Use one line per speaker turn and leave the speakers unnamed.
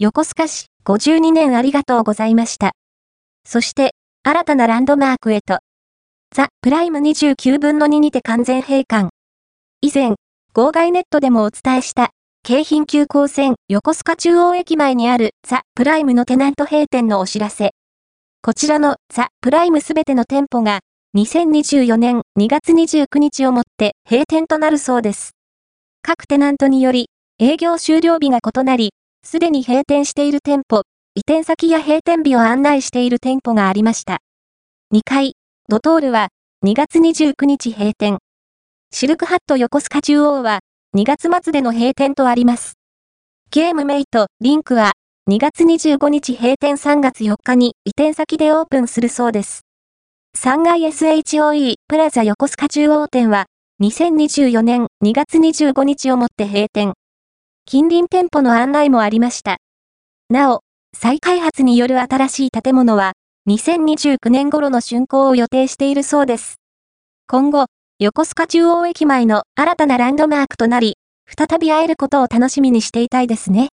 横須賀市52年ありがとうございました。そして、新たなランドマークへと。ザ・プライム29分の2にて完全閉館。以前、号外ネットでもお伝えした、京浜急行線横須賀中央駅前にあるザ・プライムのテナント閉店のお知らせ。こちらのザ・プライムすべての店舗が2024年2月29日をもって閉店となるそうです。各テナントにより営業終了日が異なり、すでに閉店している店舗、移転先や閉店日を案内している店舗がありました。2階、ドトールは2月29日閉店。シルクハット横須賀中央は2月末での閉店とあります。ゲームメイト、リンクは2月25日閉店3月4日に移転先でオープンするそうです。3階 SHOE プラザ横須賀中央店は2024年2月25日をもって閉店。近隣店舗の案内もありました。なお、再開発による新しい建物は2029年頃の竣工を予定しているそうです。今後、横須賀中央駅前の新たなランドマークとなり、再び会えることを楽しみにしていたいですね。